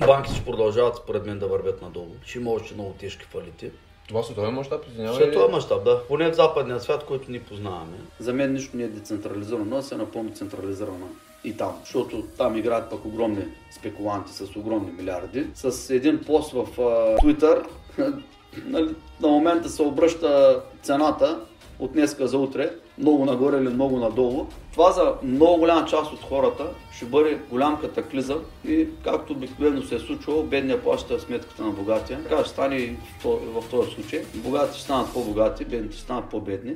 Банките ще продължават според мен да вървят надолу. Ще има още много тежки фалити. Това световен мащаб, извинявай. След това мащаб, да. Поне в западния свят, който ни познаваме. За мен нищо не е децентрализирано, но е напълно централизирано и там, защото там играят пък огромни спекуланти с огромни милиарди. С един пост в uh, Twitter на момента се обръща цената от днеска за утре, много нагоре или много надолу. Това за много голяма част от хората ще бъде голям катаклизъм и както обикновено се е случвало, бедния плаща сметката на богатия. Така ще стане и в този случай. Богатите станат по-богати, бедните станат по-бедни.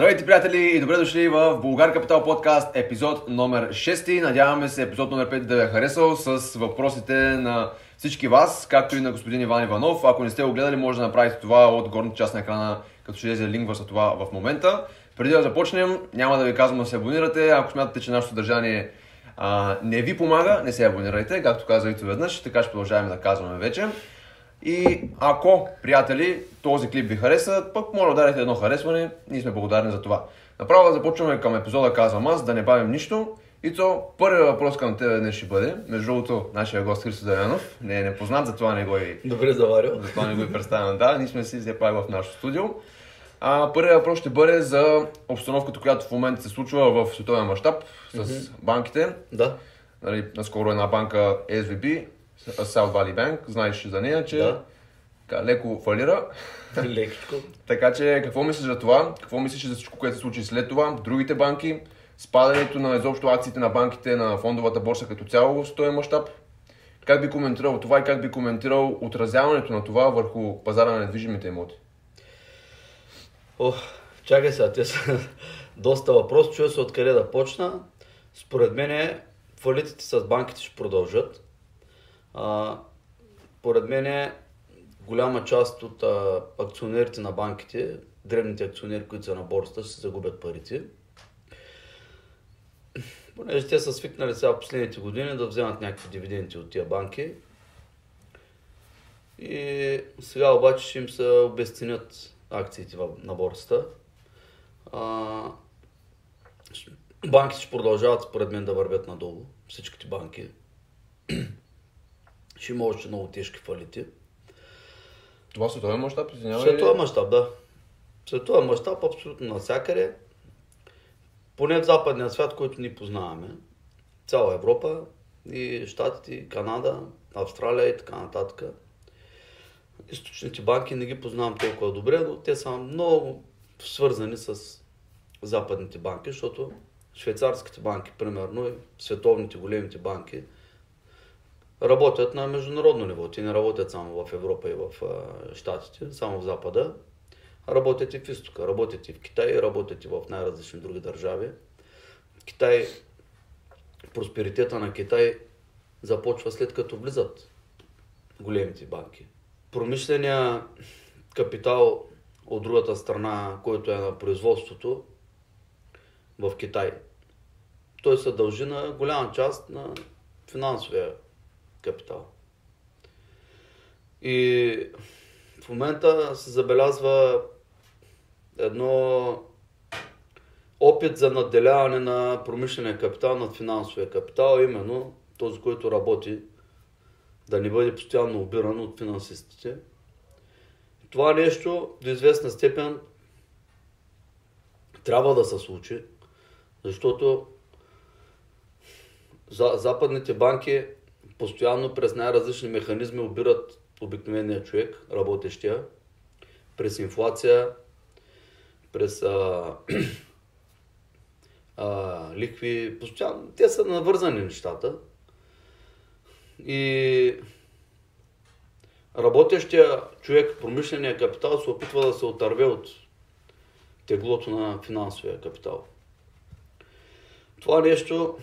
Здравейте, приятели, и добре дошли в Българ Капитал подкаст, епизод номер 6. Надяваме се епизод номер 5 да ви е харесал с въпросите на всички вас, както и на господин Иван Иванов. Ако не сте го гледали, може да направите това от горната част на екрана, като ще лезе линк за това в момента. Преди да започнем, няма да ви казвам да се абонирате. Ако смятате, че нашето съдържание а, не ви помага, не се абонирайте, както казах веднъж, така ще продължаваме да казваме вече. И ако, приятели, този клип ви хареса, пък може да дадете едно харесване. Ние сме благодарни за това. Направо да започваме към епизода, казвам аз, да не бавим нищо. И то, първият въпрос към теб днес ще бъде, между другото, нашия гост Христо Дамянов, не е непознат, затова не го и... Добре заварил. Затова не го и представям, да, ние сме си все пак в нашото студио. А, първият въпрос ще бъде за обстановката, която в момента се случва в световен мащаб с mm-hmm. банките. Да. Нали, наскоро една банка SVB South Valley Bank, знаеш за нея, че да. така, леко фалира. Лекичко. така че какво мислиш за това? Какво мислиш за всичко, което се случи след това? Другите банки, спадането на изобщо акциите на банките на фондовата борса като цяло в този мащаб? Как би коментирал това и как би коментирал отразяването на това върху пазара на недвижимите имоти? Ох, чакай сега, те са доста въпрос, чуя се откъде да почна. Според мен фалитите с банките ще продължат. А, поред мен е голяма част от а, акционерите на банките, древните акционери, които са на борста, ще се загубят парите. Понеже те са свикнали сега в последните години да вземат някакви дивиденти от тия банки. И сега обаче ще им се обесценят акциите на борста. А, банките ще продължават според мен да вървят надолу. Всичките банки ще има още много тежки фалити. Това световен мащаб, извинявай? Световен мащаб, да. Световен мащаб абсолютно навсякъде. Поне в западния свят, който ни познаваме. Цяла Европа и Штатите, Канада, Австралия и така нататък. Източните банки не ги познавам толкова добре, но те са много свързани с западните банки, защото швейцарските банки, примерно, и световните големите банки – работят на международно ниво. Те не работят само в Европа и в Штатите, само в Запада. Работят и в изтока, работят и в Китай, работят и в най-различни други държави. Китай, просперитета на Китай започва след като влизат големите банки. Промишления капитал от другата страна, който е на производството в Китай, той се дължи на голяма част на финансовия капитал. И в момента се забелязва едно опит за надделяване на промишления капитал над финансовия капитал, именно този, който работи, да не бъде постоянно обиран от финансистите. Това нещо до известна степен трябва да се случи, защото западните банки постоянно през най-различни механизми обират обикновения човек, работещия, през инфлация, през а, а, лихви, постоянно. Те са навързани нещата. И работещия човек, промишления капитал се опитва да се отърве от теглото на финансовия капитал. Това нещо,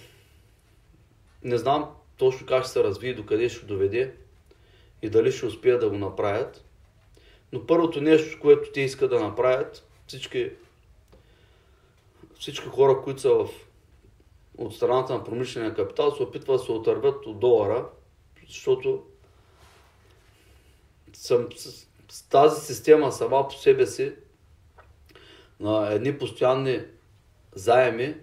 не знам точно как ще се развие, докъде ще доведе и дали ще успеят да го направят. Но първото нещо, което те искат да направят, всички, всички хора, които са в, от страната на промишления капитал, се опитват да се отърват от долара, защото съм, с, тази система сама по себе си на едни постоянни заеми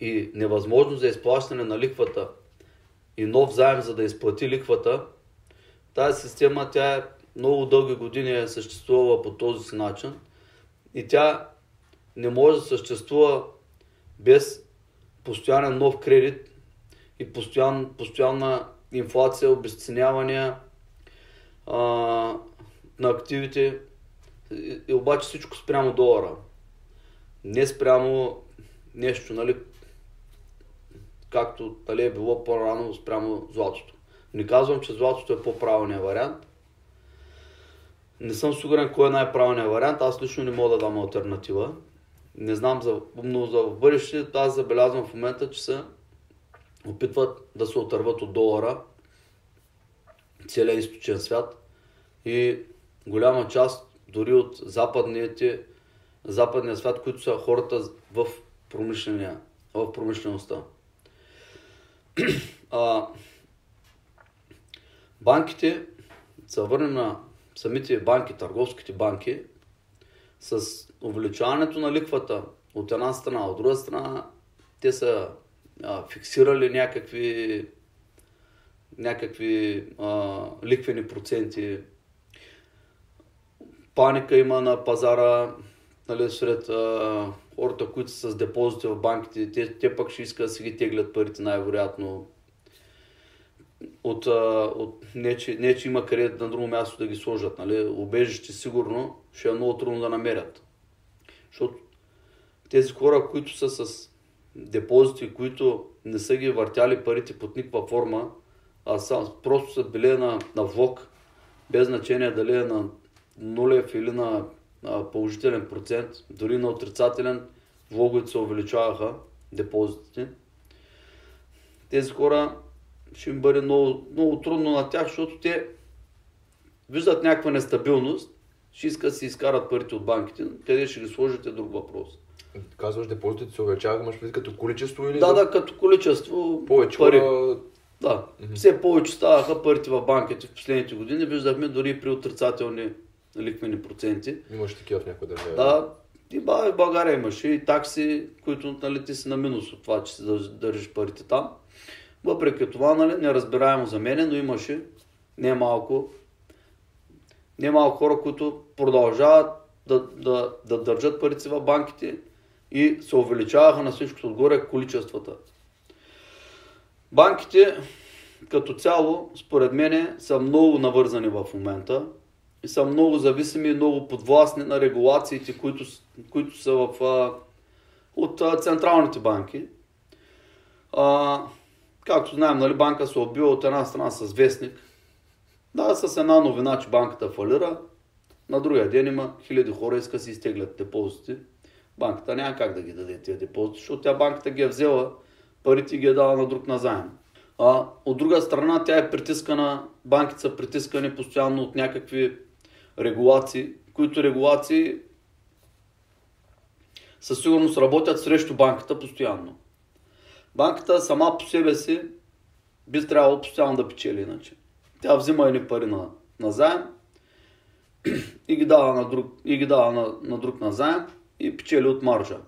и невъзможност за изплащане на лихвата и нов заем за да изплати лихвата, тази система тя е много дълги години е съществувала по този начин. И тя не може да съществува без постоянен нов кредит и постоян, постоянна инфлация, обесценявания а, на активите. И, и обаче всичко спрямо долара. Не спрямо нещо, нали, както нали, е било по-рано спрямо златото. Не казвам, че златото е по-правилният вариант. Не съм сигурен кой е най-правилният вариант. Аз лично не мога да дам альтернатива. Не знам, за, но за бъдеще аз забелязвам в момента, че се опитват да се отърват от долара целият източен свят и голяма част дори от западните, западния свят, които са хората в, промишления, в промишлеността. А, банките, се върнем на самите банки, търговските банки, с увеличаването на ликвата от една страна, от друга страна, те са а, фиксирали някакви, някакви а, ликвени проценти. Паника има на пазара нали, сред а, хората, които са с депозити в банките. Те, те пък ще искат да си ги теглят парите най-вероятно от, от не, че, не, че има къде на друго място да ги сложат. Нали? Обежище сигурно ще е много трудно да намерят. Защото тези хора, които са с депозити, които не са ги въртяли парите под никаква форма, а са, просто са били на, на влог, без значение дали е на нулев или на положителен процент, дори на отрицателен, влоговете се увеличаваха, депозитите. Тези хора ще им бъде много, много трудно на тях, защото те виждат някаква нестабилност, ще искат да си изкарат парите от банките, къде ще ги сложите друг въпрос. Казваш, депозитите се увеличават, имаш предвид като количество или? Да, да, като количество повече пари. Хора... Да, mm-hmm. все повече ставаха парите в банките в последните години. Виждахме дори при отрицателни ликвени проценти. Имаш такива в някои държави. Да, и в България имаше и такси, които нали, ти си на минус от това, че си държиш парите там. Въпреки това, нали, неразбираемо за мен, но имаше не малко, не малко хора, които продължават да, да, да държат парици в банките и се увеличаваха на всичкото отгоре количествата. Банките като цяло, според мен, са много навързани в момента и са много зависими и много подвластни на регулациите, които, които са в, от централните банки. А, Както знаем, нали, банка се убива от една страна с вестник. Да, с една новина, че банката фалира. На другия ден има хиляди хора иска си изтеглят депозити. Банката няма как да ги даде тези депозити, защото тя банката ги е взела, парите ги е дала на друг назаем. А от друга страна тя е притискана, банките са притискани постоянно от някакви регулации, които регулации със сигурност работят срещу банката постоянно. Банката сама по себе си би трябвало постоянно да печели иначе. Тя взима едни пари на, на заем и ги дава на друг, и ги дава на, на друг на заем и печели от маржа.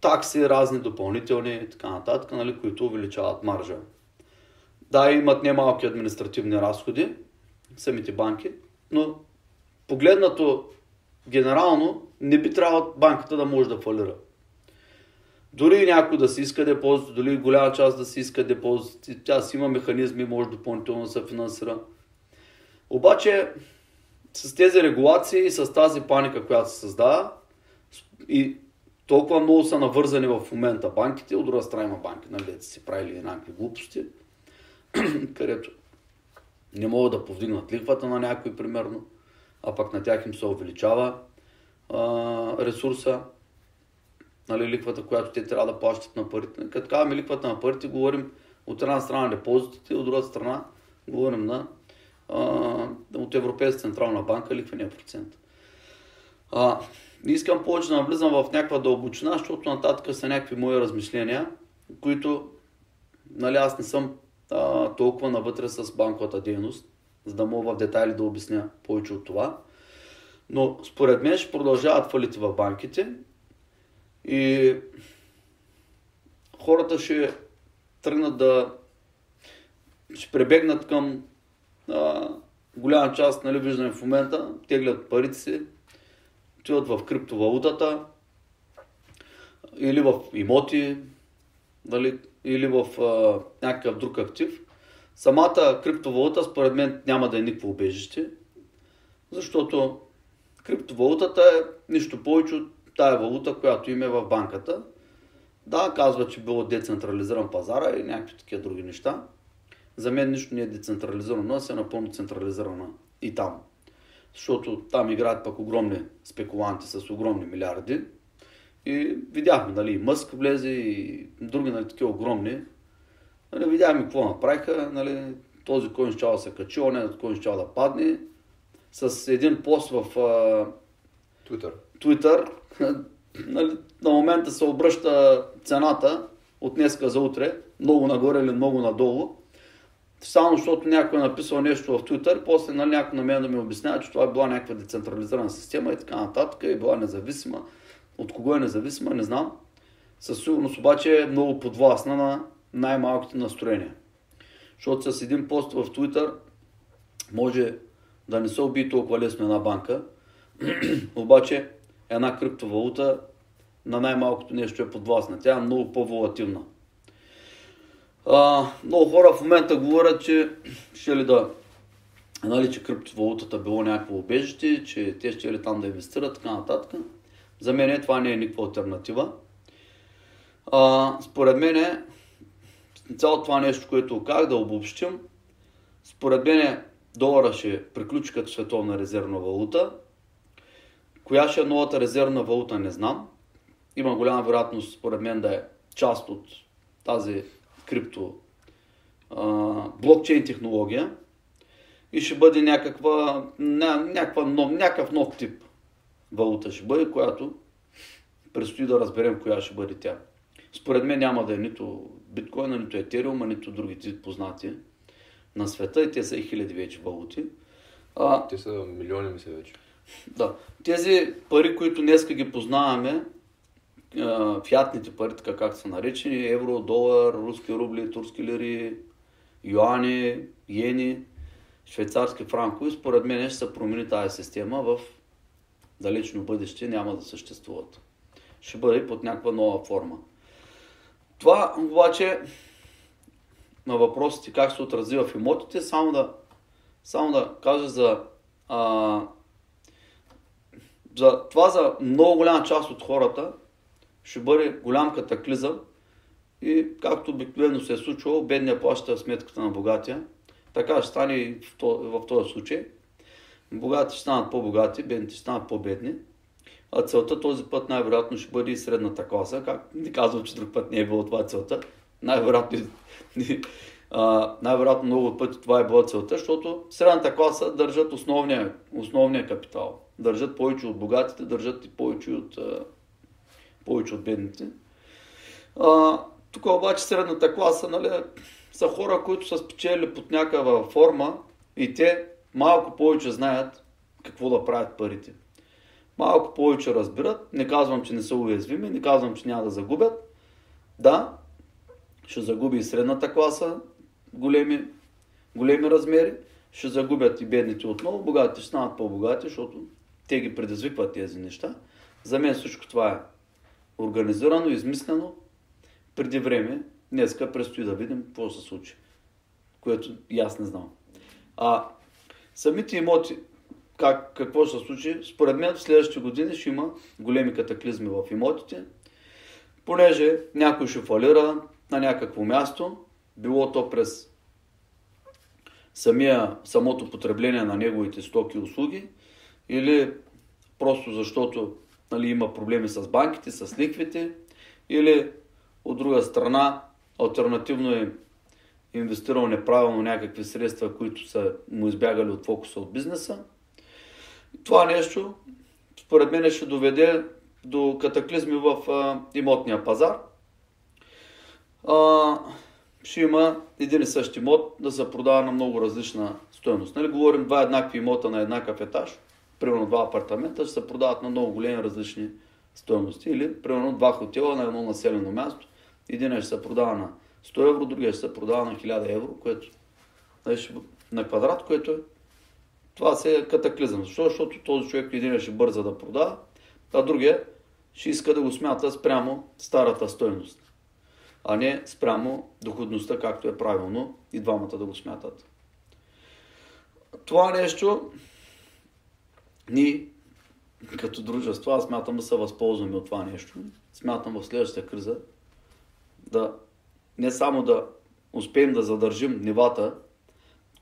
Такси, разни допълнителни и така нататък, нали, които увеличават маржа. Да, имат немалки административни разходи, самите банки, но погледнато генерално не би трябвало банката да може да фалира. Дори някой да си иска депозит, дори голяма част да си иска депозит, тя си има механизми, може допълнително да се финансира. Обаче с тези регулации и с тази паника, която се създава и толкова много са навързани в момента банките, от друга страна има банки, нали, си правили някакви глупости, където не могат да повдигнат лихвата на някой, примерно, а пък на тях им се увеличава а, ресурса нали, ликвата, която те трябва да плащат на парите. Като казваме ликвата на парите, говорим от една страна на депозитите, от друга страна говорим на а, от Европейска централна банка лихвения процент. А, не искам повече да навлизам в някаква дълбочина, защото нататък са някакви мои размишления, които нали, аз не съм а, толкова навътре с банковата дейност, за да мога в детайли да обясня повече от това. Но според мен ще продължават фалити в банките и хората ще тръгнат да ще пребегнат към а, голяма част, нали, виждаме в момента, теглят парите си, отиват в криптовалутата или в имоти, дали, или в а, някакъв друг актив. Самата криптовалута според мен няма да е никакво убежище, защото криптовалутата е нищо повече от тая валута, която има в банката. Да, казва, че било децентрализиран пазара и някакви такива други неща. За мен нищо не е децентрализирано, но е напълно централизирано и там. Защото там играят пък огромни спекуланти с огромни милиарди. И видяхме, нали, Мъск влезе и други, нали, такива огромни. Нали, видяхме какво направиха, нали, този кой ще да се качи, он кой ще да падне. С един пост в Twitter, Twitter нали, на момента се обръща цената от днеска за утре, много нагоре или много надолу. Само защото някой е написал нещо в Twitter, после нали, някой на мен да ми обяснява, че това е била някаква децентрализирана система и така нататък, и била независима. От кого е независима, не знам. Със сигурност обаче е много подвластна на най-малките настроения. Защото с един пост в Twitter може да не се убие толкова лесно една банка, обаче една криптовалута на най-малкото нещо е подвластна. Тя е много по-волативна. А, много хора в момента говорят, че ще ли да нали, че криптовалутата било някакво убежище, че те ще ли там да инвестират, така нататък. За мен това не е никаква альтернатива. А, според мен цялото това нещо, което как да обобщим, според мен долара ще приключи като световна резервна валута. Коя ще е новата резервна валута, не знам. Има голяма вероятност, според мен, да е част от тази крипто а, блокчейн технология и ще бъде някаква, ня, някаква нов, някакъв нов тип валута ще бъде, която предстои да разберем коя ще бъде тя. Според мен няма да е нито биткоина, нито етериума, нито другите познати на света и те са и хиляди вече валути. А, те са милиони, мисля вече. Да. Тези пари, които днеска ги познаваме, фиатните пари, така както са наречени, евро, долар, руски рубли, турски лири, юани, йени, швейцарски франкови, според мен ще се промени тази система в далечно бъдеще, няма да съществуват. Ще бъде под някаква нова форма. Това обаче на въпросите как се отрази в имотите, само да, само да кажа за, а, за това за много голяма част от хората ще бъде голям катаклизъм и както обикновено се е случвало, бедния плаща сметката на богатия. Така ще стане и в този случай. Богати ще станат по-богати, бедните ще станат по-бедни. А целта този път най-вероятно ще бъде и средната класа. Как не казвам, че друг път не е било това целта. Най-вероятно, най-вероятно много пъти това е било целта, защото средната класа държат основния, основния капитал. Държат повече от богатите, държат и повече от повече от бедните. А, тук обаче средната класа нали, са хора, които са спечели под някаква форма и те малко повече знаят какво да правят парите. Малко повече разбират. Не казвам, че не са уязвими, не казвам, че няма да загубят. Да, ще загуби и средната класа големи, големи размери, ще загубят и бедните отново, богатите ще станат по-богати, защото те ги предизвикват тези неща. За мен всичко това е организирано, измислено преди време. Днеска предстои да видим какво се случи, което и аз не знам. А самите имоти, как, какво ще се случи, според мен в следващите години ще има големи катаклизми в имотите, понеже някой ще фалира на някакво място, било то през самия, самото потребление на неговите стоки и услуги, или просто защото нали, има проблеми с банките, с ликвите, или от друга страна, альтернативно е инвестирал неправилно някакви средства, които са му избягали от фокуса от бизнеса. Това нещо, според мен, ще доведе до катаклизми в а, имотния пазар. А, ще има един и същ имот да се продава на много различна стоеност. Нали, говорим два еднакви имота на еднакъв етаж, примерно два апартамента, ще се продават на много големи различни стоености. Или, примерно, два хотела на едно населено място. Един ще се продава на 100 евро, другия ще се продава на 1000 евро, което на квадрат, което е това се е катаклизъм. Защо? Защото този човек един ще бърза да продава, а другия ще иска да го смята спрямо старата стоеност, а не спрямо доходността, както е правилно и двамата да го смятат. Това нещо ни като дружество, аз смятам да се възползваме от това нещо. Смятам в следващата криза да не само да успеем да задържим нивата,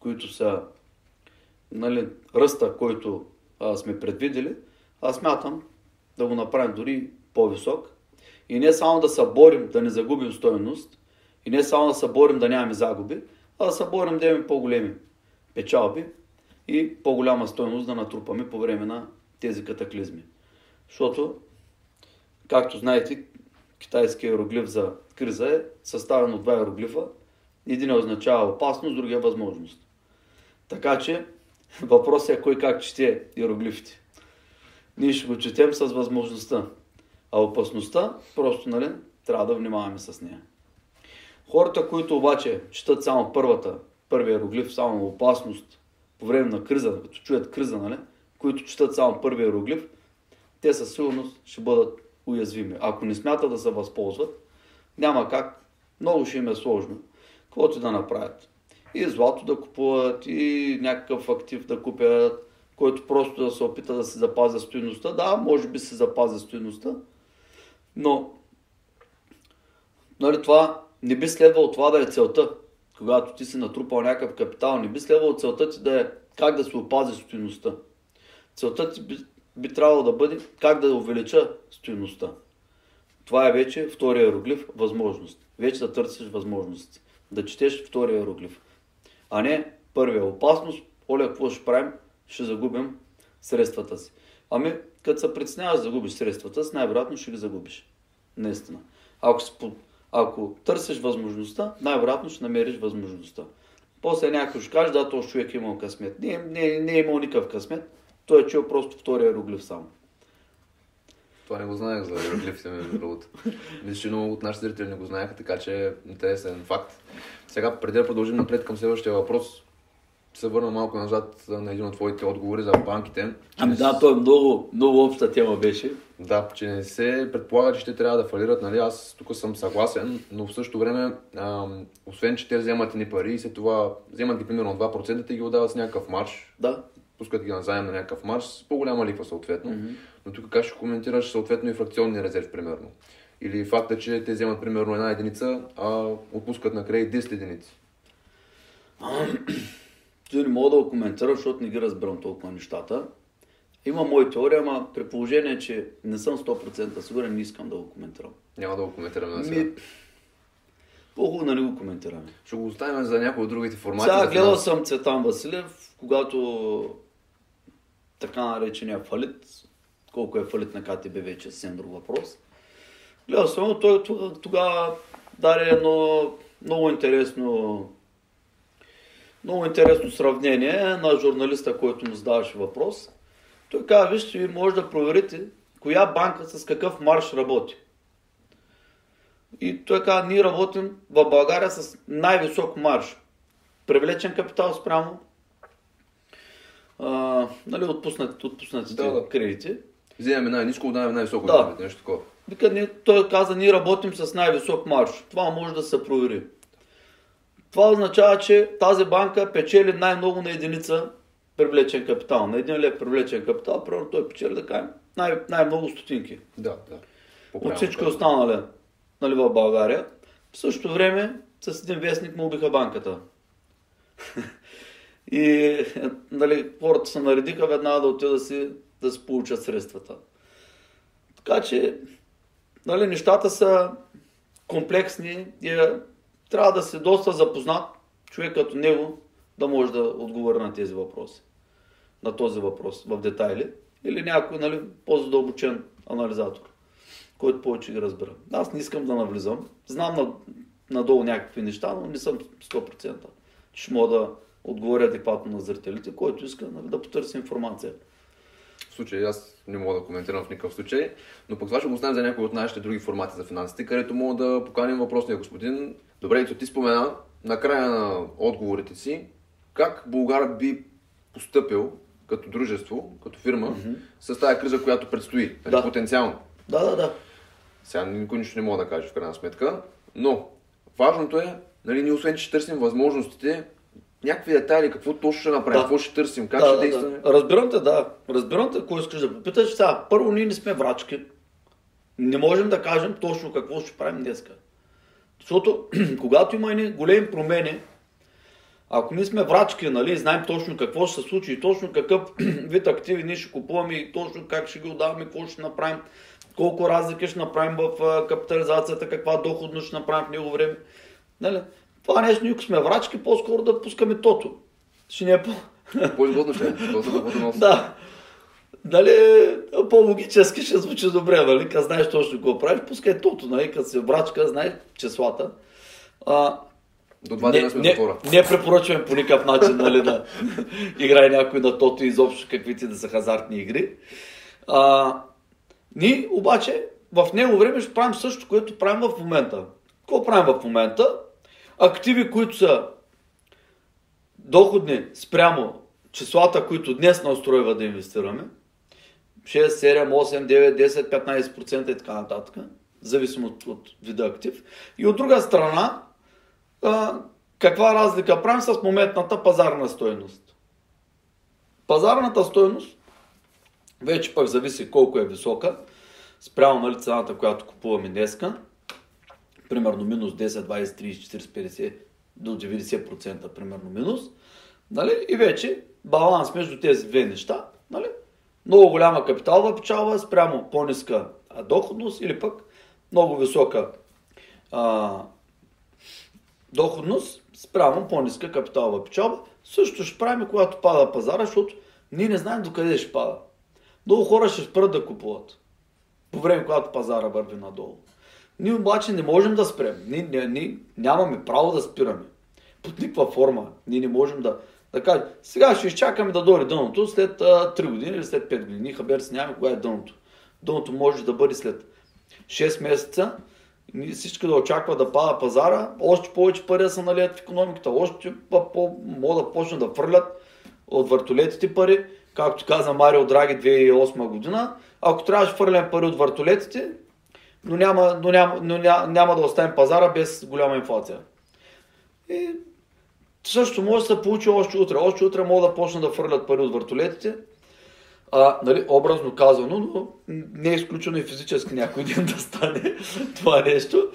които са нали, ръста, който а, сме предвидели, аз смятам да го направим дори по-висок. И не само да се борим да не загубим стоеност, и не само да се борим да нямаме загуби, а да се борим да имаме по-големи печалби и по-голяма стоеност да натрупаме по време на тези катаклизми. Защото, както знаете, китайският иероглиф за криза е съставен от два иероглифа. Един означава опасност, другия възможност. Така че въпросът е кой как чете иероглифите. Ние ще го четем с възможността. А опасността, просто нали, трябва да внимаваме с нея. Хората, които обаче четат само първата, първия иероглиф, само опасност по време на криза, като чуят криза, нали, които четат само първия иероглиф, те със сигурност ще бъдат уязвими. Ако не смятат да се възползват, няма как. Много ще им е сложно. Каквото да направят. И злато да купуват, и някакъв актив да купят, който просто да се опита да се запази стоеността. Да, може би се запази стоеността, но нали, това не би следвало това да е целта. Когато ти си натрупал някакъв капитал, не би следвало целта ти да е как да се опази стоеността. Целта ти би, би трябвало да бъде как да увелича стоеността. Това е вече втория иероглиф – възможност. Вече да търсиш възможности. Да четеш втория иероглиф. А не първия опасност. Оля, какво ще правим? Ще загубим средствата си. Ами, като се притесняваш да загубиш средствата си, най-вероятно ще ги загубиш. Наистина. Ако, спо... ако търсиш възможността, най-вероятно ще намериш възможността. После някой ще каже, да, този човек е имал късмет. Не, не, не е имал никакъв късмет. Той е чул просто втория иероглиф само. Това не го знаех за иероглифите, между другото. Мисля, че много от нашите зрители не го знаеха, така че е интересен факт. Сега, преди да продължим напред към следващия въпрос, се върна малко назад на един от твоите отговори за банките. Ами да, то е много, много обща тема беше. Да, че не се предполага, че ще трябва да фалират, нали? Аз тук съм съгласен, но в същото време, а, освен, че те вземат ни пари и след това вземат ги примерно 2% и ги отдават с някакъв марш. Да. Пускат ги назаем на някакъв марш с по-голяма лихва съответно. Mm-hmm. Но тук как ще коментираш съответно и фракционния резерв, примерно? Или факта, че те вземат примерно една единица, а отпускат на кредит 10 единици. Ти не мога да го коментирам, защото не ги разбирам толкова нещата. Има моя теория, ама при положение, че не съм 100% сигурен, не искам да го коментирам. Няма да го коментираме на сега. Ми... По-хубаво да не го коментираме. Ще го оставим за някои от другите формати. Сега за гледал съм Цветан Василев, когато така наречения фалит, колко е фалит на КТБ вече, съвсем друг въпрос. Гледал съм, той тога- тогава даде едно много интересно много интересно сравнение на журналиста, който му задаваше въпрос. Той каза, вижте, ви може да проверите коя банка с какъв марш работи. И той каза, ние работим в България с най-висок марш. Привлечен капитал спрямо а, нали, отпуснат, отпуснатите Да, да. кредити. Вземаме най-ниско, отдаваме най-високо. Да. Да. Нещо такова. Вика, ние, той каза, ние работим с най-висок марш. Това може да се провери. Това означава, че тази банка печели най-много на единица привлечен капитал. На един лев привлечен капитал, примерно той печели да кажем най- най-много стотинки. Да, да. От всички останали нали, в България. В същото време с един вестник му убиха банката. И нали, хората се наредиха веднага да отидат да си, да си получат средствата. Така че нали, нещата са комплексни и е, трябва да се доста запознат човек като него да може да отговори на тези въпроси. На този въпрос в детайли. Или някой нали, по-задълбочен анализатор, който повече ги разбира. Аз не искам да навлизам. Знам на, надолу някакви неща, но не съм 100%. Че ще мога да отговоря адекватно на зрителите, който иска нали, да потърси информация. В случай аз не мога да коментирам в никакъв случай, но пък това ще го оставим за някои от нашите други формати за финансите, където мога да поканим въпросния господин. Добре, ето ти спомена на края на отговорите си, как Българ би постъпил като дружество, като фирма, mm-hmm. с тази криза, която предстои, нали, Да. потенциално. Да, да, да. Сега никой нищо не мога да каже в крайна сметка, но важното е, нали, ние освен, че търсим възможностите, някакви детайли, какво точно ще направим, Да. какво ще търсим, как да, ще да, действаме. Да. Разбирам те, да. Разбирам те, кой искаш да попиташ. Сега, първо, ние не сме врачки. Не можем да кажем точно какво ще правим днеска. Защото, когато има едни големи промени, ако ние сме врачки, нали, знаем точно какво ще се случи и точно какъв вид активи ние ще купуваме и точно как ще ги отдаваме, какво ще направим, колко разлики ще направим в капитализацията, каква доходност ще направим в него време. Нали? Това нещо, ние сме врачки, по-скоро да пускаме тото. Ще не е по... По-изгодно ще е. Да. Дали по-логически ще звучи добре, нали? Като знаеш точно какво правиш, пускай тото, нали? Като си брачка, знаеш числата. А, До два дена сме не, затвора. не препоръчваме по никакъв начин нали, да играе някой на тото изобщо каквито да са хазартни игри. А, ние обаче в него време ще правим също, което правим в момента. Какво правим в момента? Активи, които са доходни спрямо числата, които днес настройва да инвестираме, 6, 7, 8, 9, 10, 15% и така нататък, зависимо от, от вида актив. И от друга страна, а, каква разлика правим с моментната пазарна стоеност? Пазарната стоеност вече пък зависи колко е висока, спрямо нали, цената, която купуваме днеска, примерно минус 10, 20, 30, 40, 50 до 90% примерно минус, нали? и вече баланс между тези две неща, нали? много голяма капиталова печалба спрямо по-ниска доходност или пък много висока а, доходност спрямо по-ниска капиталова печалба. Също ще правим, когато пада пазара, защото ние не знаем докъде ще пада. Много хора ще спрат да купуват по време, когато пазара върви надолу. Ние обаче не можем да спрем. Ние, ние, ние нямаме право да спираме. Под никаква форма. Ние не можем да, да кажем, сега ще изчакаме да дойде дъното след а, 3 години или след 5 години. Ние хабер си нямаме кога е дъното. Дъното може да бъде след 6 месеца. Ние всички да очаква да пада пазара, още повече пари да се налият в економиката, още по, могат да почнат да фърлят от въртолетите пари, както каза Марио Драги 2008 година. Ако трябваше да фърлям пари от въртолетите, но няма, но няма, но няма, няма да оставим пазара без голяма инфлация. И също може да се получи още утре. Още утре могат да почнат да фърлят пари от въртолетите. А, нали, образно казано, но не е изключено и физически някой ден да стане това нещо.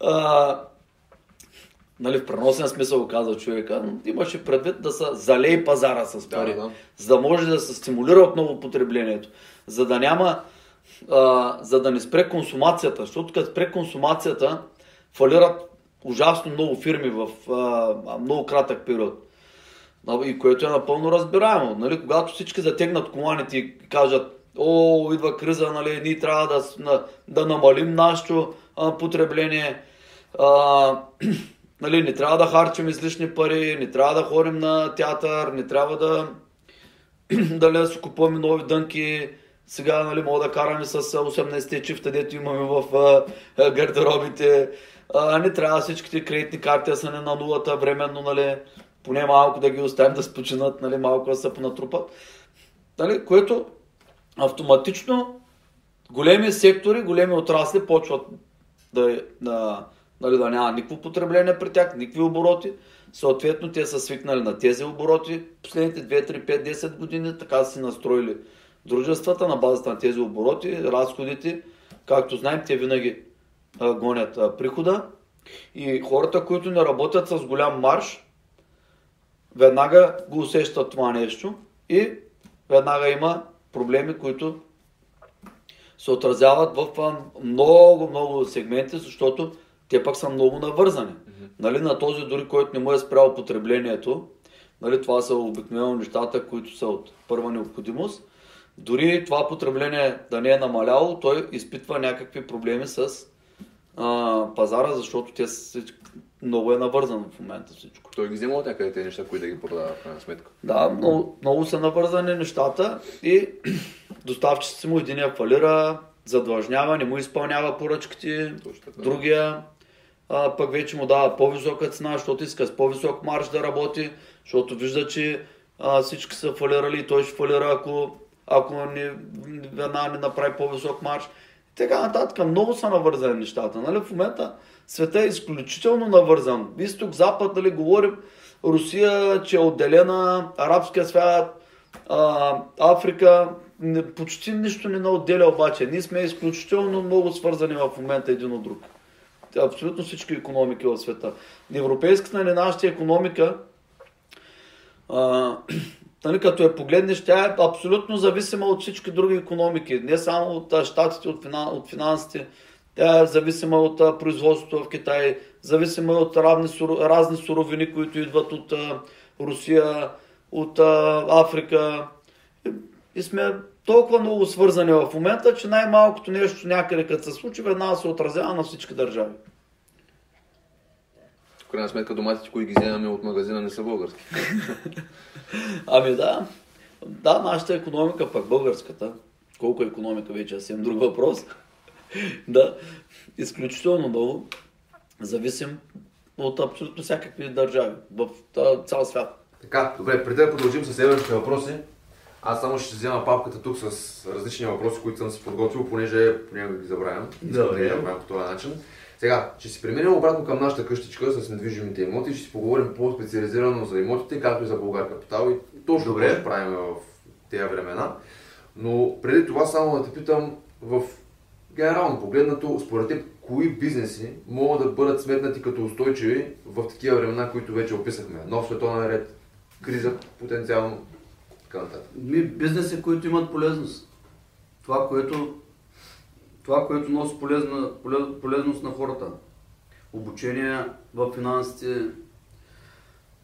А, нали, в преносен смисъл казва човека, но имаше предвид да се залей пазара с пари, Да, да. за да може да се стимулира отново потреблението, за да няма, а, за да не спре консумацията, защото като спре консумацията, фалират ужасно много фирми в а, много кратък период. И което е напълно разбираемо. Нали? Когато всички затегнат коланите и кажат, о, идва криза, нали, ние трябва да, на- да намалим нашето потребление, а, нали, не трябва да харчим излишни пари, не трябва да ходим на театър, не трябва да, да си купуваме нови дънки, сега нали, мога да караме с 18 чифта, дето имаме в а, гардеробите. А, не трябва всичките кредитни карти да са не на нулата временно, нали, поне малко да ги оставим да спочинат, нали, малко да се понатрупат. Нали, което автоматично големи сектори, големи отрасли почват да, да, нали, да няма никакво потребление при тях, никакви обороти. Съответно, те са свикнали на тези обороти последните 2, 3, 5, 10 години, така са си настроили дружествата на базата на тези обороти, разходите. Както знаем, те винаги а, гонят а, прихода. И хората, които не работят с голям марш, веднага го усещат това нещо и веднага има проблеми, които се отразяват в много, много сегменти, защото те пък са много навързани. Нали, на този дори, който не му е спрял потреблението, нали, това са обикновено нещата, които са от първа необходимост. Дори това потребление да не е намаляло, той изпитва някакви проблеми с а, пазара, защото те много е навързано в момента всичко. Той ги взема от някъде тези неща, които да ги продава в крайна сметка. Да, много, много са навързани нещата и доставчиците му единия фалира, задлъжнява, не му изпълнява поръчките, Точно така. другия а, пък вече му дава по-висока цена, защото иска с по-висок марш да работи, защото вижда, че а, всички са фалирали и той ще фалира, ако, ако не, веднага не направи по-висок марш. И така нататък. Много са навързани нещата. Нали? В момента света е изключително навързан. Изток, запад, нали, говорим, Русия, че е отделена, арабския свят, а, Африка, не, почти нищо не отделя обаче. Ние сме изключително много свързани в момента един от друг. Абсолютно всички економики в света. Европейската нали, нашата економика, а, нали, като я погледнеш, тя е абсолютно зависима от всички други економики. Не само от щатите, от, финан, от финансите. Тя е зависима от производството в Китай, зависима от разни, суро, разни суровини, които идват от а, Русия, от а, Африка. И, и сме толкова много свързани в момента, че най-малкото нещо някъде, като се случи, веднага се отразява на всички държави. В крайна сметка доматите, които ги вземаме от магазина, не са български. Ами да, да, нашата економика, пък българската, колко е економика вече е съвсем друг въпрос, да, изключително много зависим от абсолютно всякакви държави в цял свят. Така, добре, преди да продължим с следващите въпроси, аз само ще взема папката тук с различни въпроси, които съм си подготвил, понеже понякога ги забравям. Да Добре. ги направим по този начин. Сега, ще си преминем обратно към нашата къщичка с недвижимите имоти. Ще си поговорим по-специализирано за имотите, както и за Българ Капитал и точно Добре. ще правим в тези времена. Но преди това само да те питам в генерално погледнато, според теб, кои бизнеси могат да бъдат сметнати като устойчиви в такива времена, които вече описахме? Нов световен ред, криза потенциално, така нататък. Ми, бизнеси, които имат полезност. Това, което, това, което носи полезна, полез- полезност на хората. Обучение в финансите,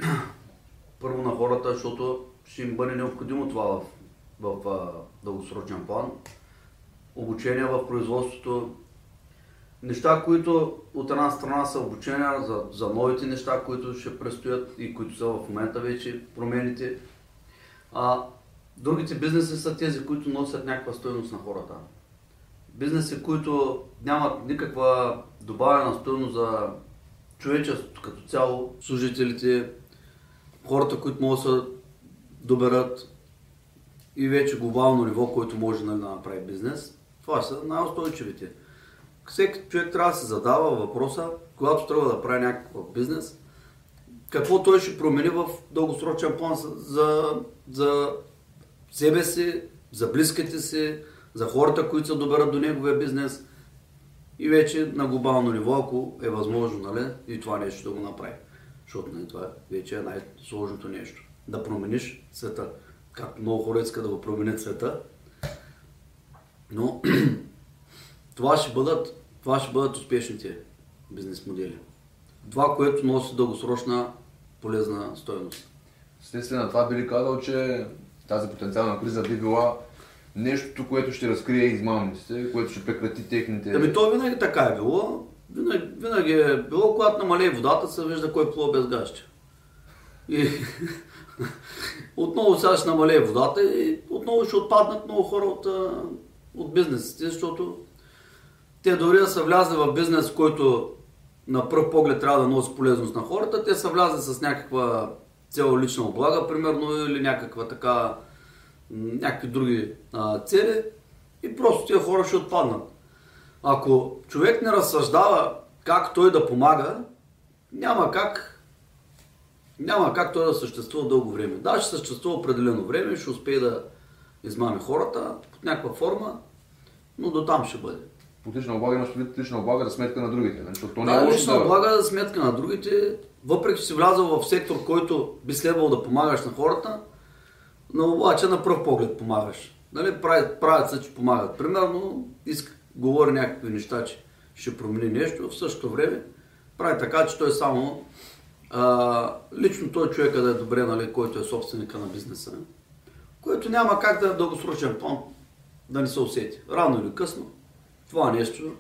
първо на хората, защото ще им бъде необходимо това в, в а, дългосрочен план. Обучение в производството. Неща, които от една страна са обучения за, за новите неща, които ще предстоят и които са в момента вече промените. А, другите бизнеси са тези, които носят някаква стоеност на хората. Бизнеси, които нямат никаква добавена стоеност за човечеството като цяло, служителите, хората, които могат да се доберат и вече глобално ниво, който може нали, да направи бизнес, това са най-устойчивите. Всеки човек трябва да се задава въпроса, когато трябва да прави някакъв бизнес, какво той ще промени в дългосрочен план за, за себе си, за близките си, за хората, които се доберат до неговия бизнес и вече на глобално ниво, ако е възможно, нали, и това нещо да го направи. Защото нали, това вече е най-сложното нещо. Да промениш света. Както много хора искат да го променят света. Но това ще бъдат, това ще бъдат успешните бизнес модели. Това, което носи дългосрочна полезна стоеност. Следствие на това би ли казал, че тази потенциална криза би била нещото, което ще разкрие измамниците, което ще прекрати техните... Ами то винаги така е било. Винаги, винаги е било, когато намалее водата, се вижда кой плува без гащи. И отново сега ще намалее водата и отново ще отпаднат много хора от, от бизнесите, защото те дори да са влязли в бизнес, който на пръв поглед трябва да носи полезност на хората, те са влязли с някаква цел лична облага, примерно, или някаква така, някакви други а, цели и просто тези хора ще отпаднат. Ако човек не разсъждава как той да помага, няма как няма как той да съществува дълго време. Да, ще съществува определено време, ще успее да измами хората под някаква форма, но до там ще бъде. Под лична облага имаш предвид лична облага за сметка на другите. нали? Защото то не е Да, лична облага за сметка на другите, въпреки че си влязъл в сектор, който би следвало да помагаш на хората, но обаче на пръв поглед помагаш. Нали, правят, правят се, че помагат. Примерно, иска, говори някакви неща, че ще промени нещо, в същото време прави така, че той само а, лично той човека да е добре, нали, който е собственика на бизнеса, което няма как да е дългосрочен план да не се усети. Рано или късно това нещо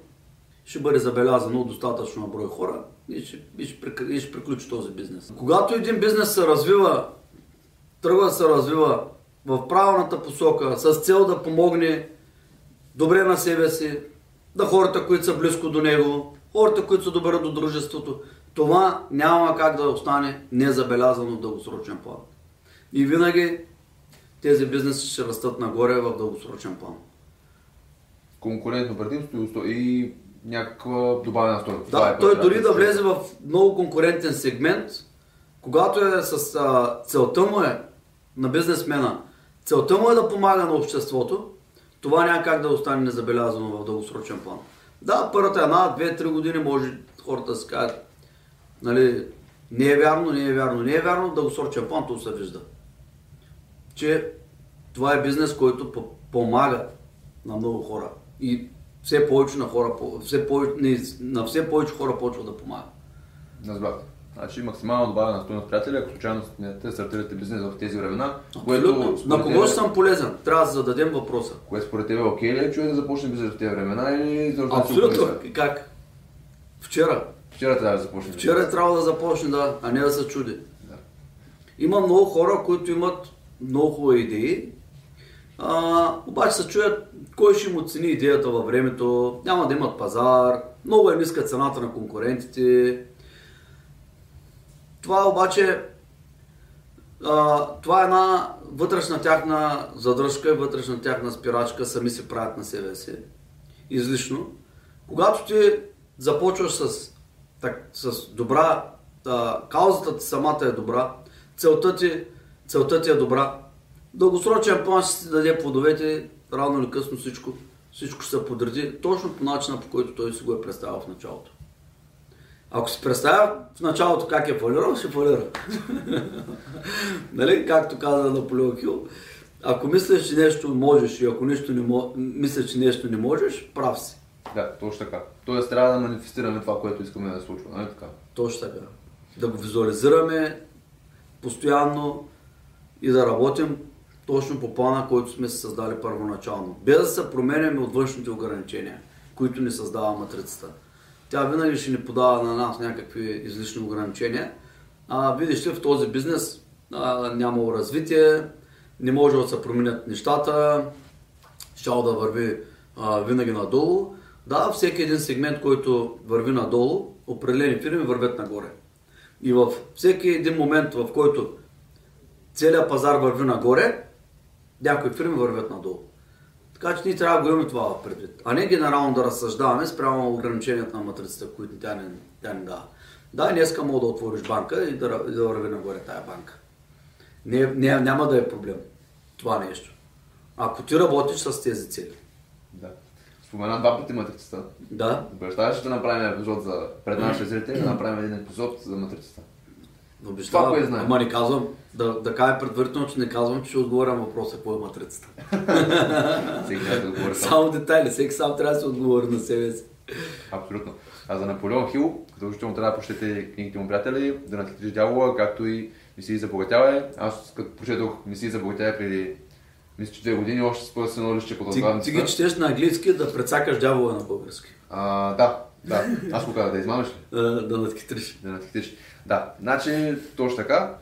ще бъде забелязано от достатъчно брой хора и ще, и, ще, и ще приключи този бизнес. Когато един бизнес се развива, тръгва да се развива в правилната посока, с цел да помогне добре на себе си, на хората, които са близко до него, хората, които са добре до дружеството, това няма как да остане незабелязано в дългосрочен план. И винаги тези бизнеси ще растат нагоре в дългосрочен план. Конкурентно предимство и някаква добавена стойност. Да, е той дори да влезе в много конкурентен сегмент, когато е с а, целта му е на бизнесмена, целта му е да помага на обществото, това няма как да остане незабелязано в дългосрочен план. Да, първата една, две, три години може хората да си кажат, нали, не е вярно, не е вярно, не е вярно, дългосрочен план то се вижда. Че това е бизнес, който помага на много хора. И все повече на хора, все повече, не, на все повече хора почва да помага. Разбрах. Значи максимално добавена стойност, приятели, ако случайно те стартирате бизнес в тези времена. Което, на кого тебе... съм полезен? Трябва да зададем въпроса. Кое според теб е окей ли е човек да започне бизнес в тези времена или Абсолютно. Как? Вчера. Вчера трябва да започне. Вчера е трябва да започне, да, а не да се чуди. Да. Има много хора, които имат много хубави идеи, а, обаче се чуят кой ще им оцени идеята във времето, няма да имат пазар, много е ниска цената на конкурентите. Това обаче, а, това е една вътрешна тяхна задръжка и вътрешна тяхна спирачка, сами се правят на себе си. Излишно. Когато ти започваш с, так, с добра, а, каузата ти самата е добра, целта ти, целта ти е добра, дългосрочен план ще си даде плодовете, рано или късно всичко, всичко ще се подреди точно по начина, по който той си го е представил в началото. Ако си представя в началото как е фалирал, ще фалира. нали? Както каза Наполеон Хил, ако мислиш, че нещо можеш и ако нещо не мо... мислиш, че нещо не можеш, прав си. Да, точно така. Тоест трябва да манифестираме това, което искаме да случва, нали така? Точно така. Да го визуализираме постоянно и да работим точно по плана, който сме се създали първоначално. Без да се променяме от външните ограничения, които ни създава матрицата. Тя винаги ще ни подава на нас някакви излишни ограничения. А, видиш ли, в този бизнес а, няма развитие, не може да се променят нещата, щял да върви а, винаги надолу. Да, всеки един сегмент, който върви надолу, определени фирми вървят нагоре. И в всеки един момент, в който целият пазар върви нагоре, някои фирми вървят надолу. Така че ние трябва да го имаме това предвид. А не генерално да разсъждаваме спрямо ограниченията на матрицата, които тя не, тя не дава. Да, днеска мога да отвориш банка и да, и да върви нагоре тая банка. Не, не, няма да е проблем това нещо. Ако ти работиш с тези цели. Да. Спомена два пъти матрицата. Да. Обещаваш да направим епизод за пред нашите зрители, да направим един епизод за матрицата. Обещавам, това, кое знае. Ама не казвам, да, да кажа предварително, че не казвам, че ще отговоря на въпроса какво е матрицата. всеки трябва да отговори Само детайли, всеки сам трябва да се отговори на себе си. Абсолютно. А за Наполеон Хил, задължително трябва да прочетете книгите му приятели, да натлетиш дявола, както и мисии за богатяване. Аз като прочетох мисии за богатяване преди мисля, че две години още според се едно лище по това. Ти, ти ги четеш на английски да прецакаш дявола на български. А, да, да. Аз го казах да измамаш ли? Да, да надхитриш. Да надхитриш. Да, значи точно така.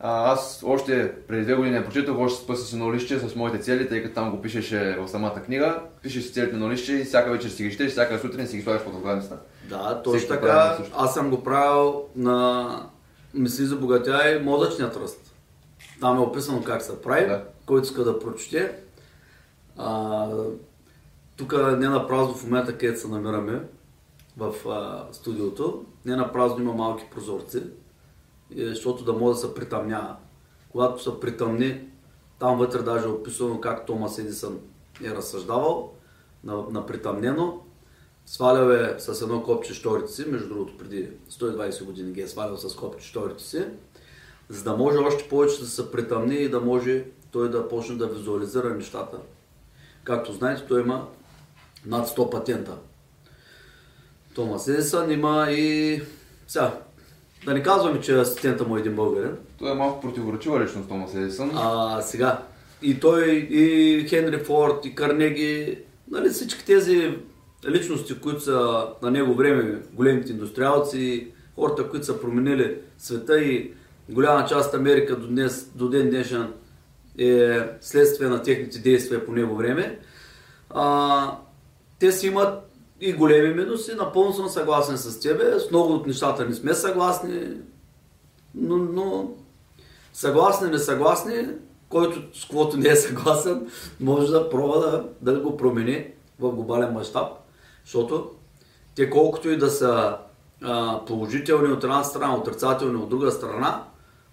А, аз още преди две години прочетох, още спъса си едно лище с моите цели, тъй като там го пишеше в самата книга. Пишеш си целите на лище и всяка вечер си ги четеш, всяка сутрин си ги слагаш в фотографията. Да, точно Всеки така. Аз съм го правил на мисли за богатя и мозъчният ръст. Там е описано как се прави, да. който иска да прочете. А, тук не на празно в момента, където се намираме в а, студиото, не на има малки прозорци, защото да може да се притъмнява. Когато се притъмни, там вътре даже е описано как Томас Едисън е разсъждавал на, на притъмнено. Свалял е с едно копче шторите си, между другото преди 120 години ги е свалял с копче шторите си, за да може още повече да се притъмни и да може той да почне да визуализира нещата. Както знаете, той има над 100 патента. Томас Едисън има и Сега, да не казваме, че асистента му е един българин. Той е малко противоречива личност, Томас Едисън. А, сега, и той, и Хенри Форд, и Карнеги, нали, всички тези личности, които са на него време големите индустриалци, хората, които са променили света и голяма част Америка до, днес, до ден днешен е следствие на техните действия по него време. А, те си имат и големи минуси, напълно съм съгласен с тебе, с много от нещата не сме съгласни, но, но съгласни, несъгласни, който с каквото не е съгласен, може да пробва да, да го промени в глобален мащаб, защото те колкото и да са а, положителни от една страна, отрицателни от друга страна,